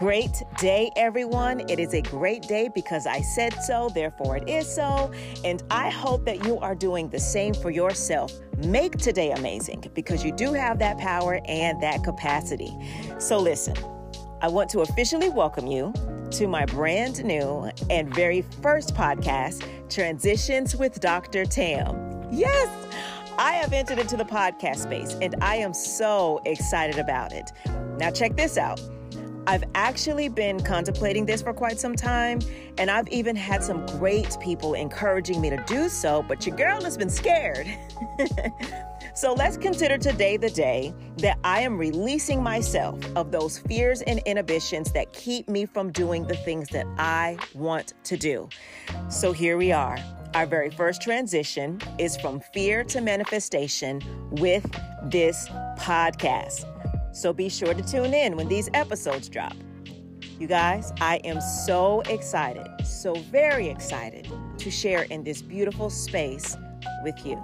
Great day, everyone. It is a great day because I said so, therefore it is so. And I hope that you are doing the same for yourself. Make today amazing because you do have that power and that capacity. So, listen, I want to officially welcome you to my brand new and very first podcast, Transitions with Dr. Tam. Yes! I have entered into the podcast space and I am so excited about it. Now, check this out. I've actually been contemplating this for quite some time, and I've even had some great people encouraging me to do so, but your girl has been scared. so let's consider today the day that I am releasing myself of those fears and inhibitions that keep me from doing the things that I want to do. So here we are. Our very first transition is from fear to manifestation with this podcast. So be sure to tune in when these episodes drop. You guys, I am so excited, so very excited to share in this beautiful space with you.